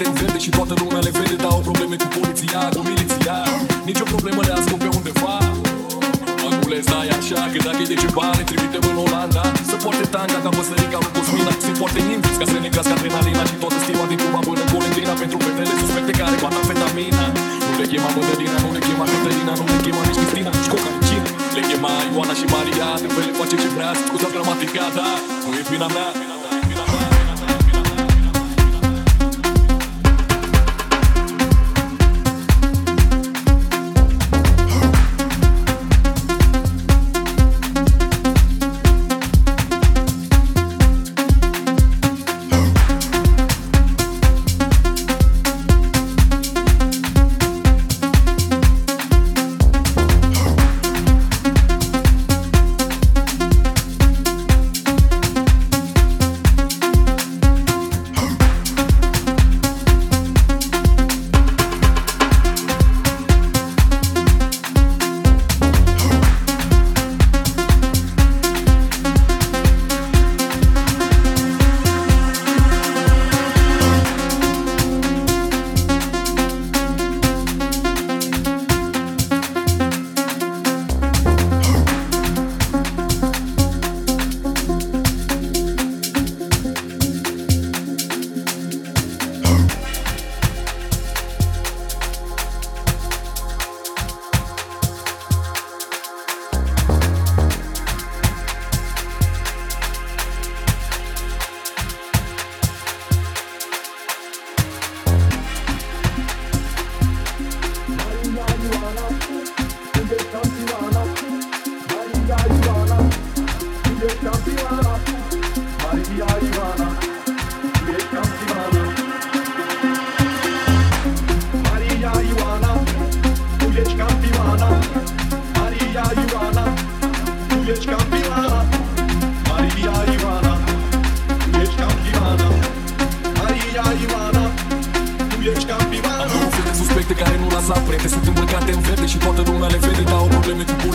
îmbrăcate în verde și toată lumea le vede Dar au probleme cu poliția, cu miliția. Nici o problemă le ascult pe undeva. Măgule, stai așa, că dacă e de ceva Ne trimitem în Olanda. Să poarte tanga ca păsărica lui Cosmina Se poarte nimbi ca să ne cască adrenalina Și toată stima din Cuba până în Colentina Pentru fetele suspecte care bat amfetamina. Nu le chema Mădălina, nu le chema Cătălina Nu le chema nici Cristina, nici Coca, nici Cina Le chema Ioana și Maria De fel le face ce vrea, scuza gramatica, da Nu e vina mea, vina mea, vina mea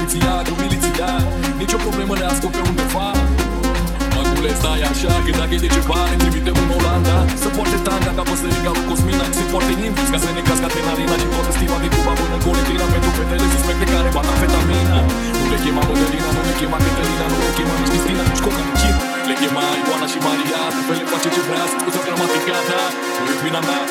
miliția, cu miliția. Nici o problemă le ascult pe undeva. Magule, stai așa, că dacă e de ceva Ne trimitem în Olanda. Să poarte tanga ca păsărica lui Cosmina Se poarte invers ca să ne cască adrenalina Din toată stima din Cuba până în Coletina Pentru fetele suspecte care bat amfetamina. Nu le chema Mădălina, nu le chema Cătălina Nu le chema nici Cristina, nici Coca, nici Le chema Ioana și Maria Pe le face ce vrea, să-ți gramatică, da Nu e vina mea,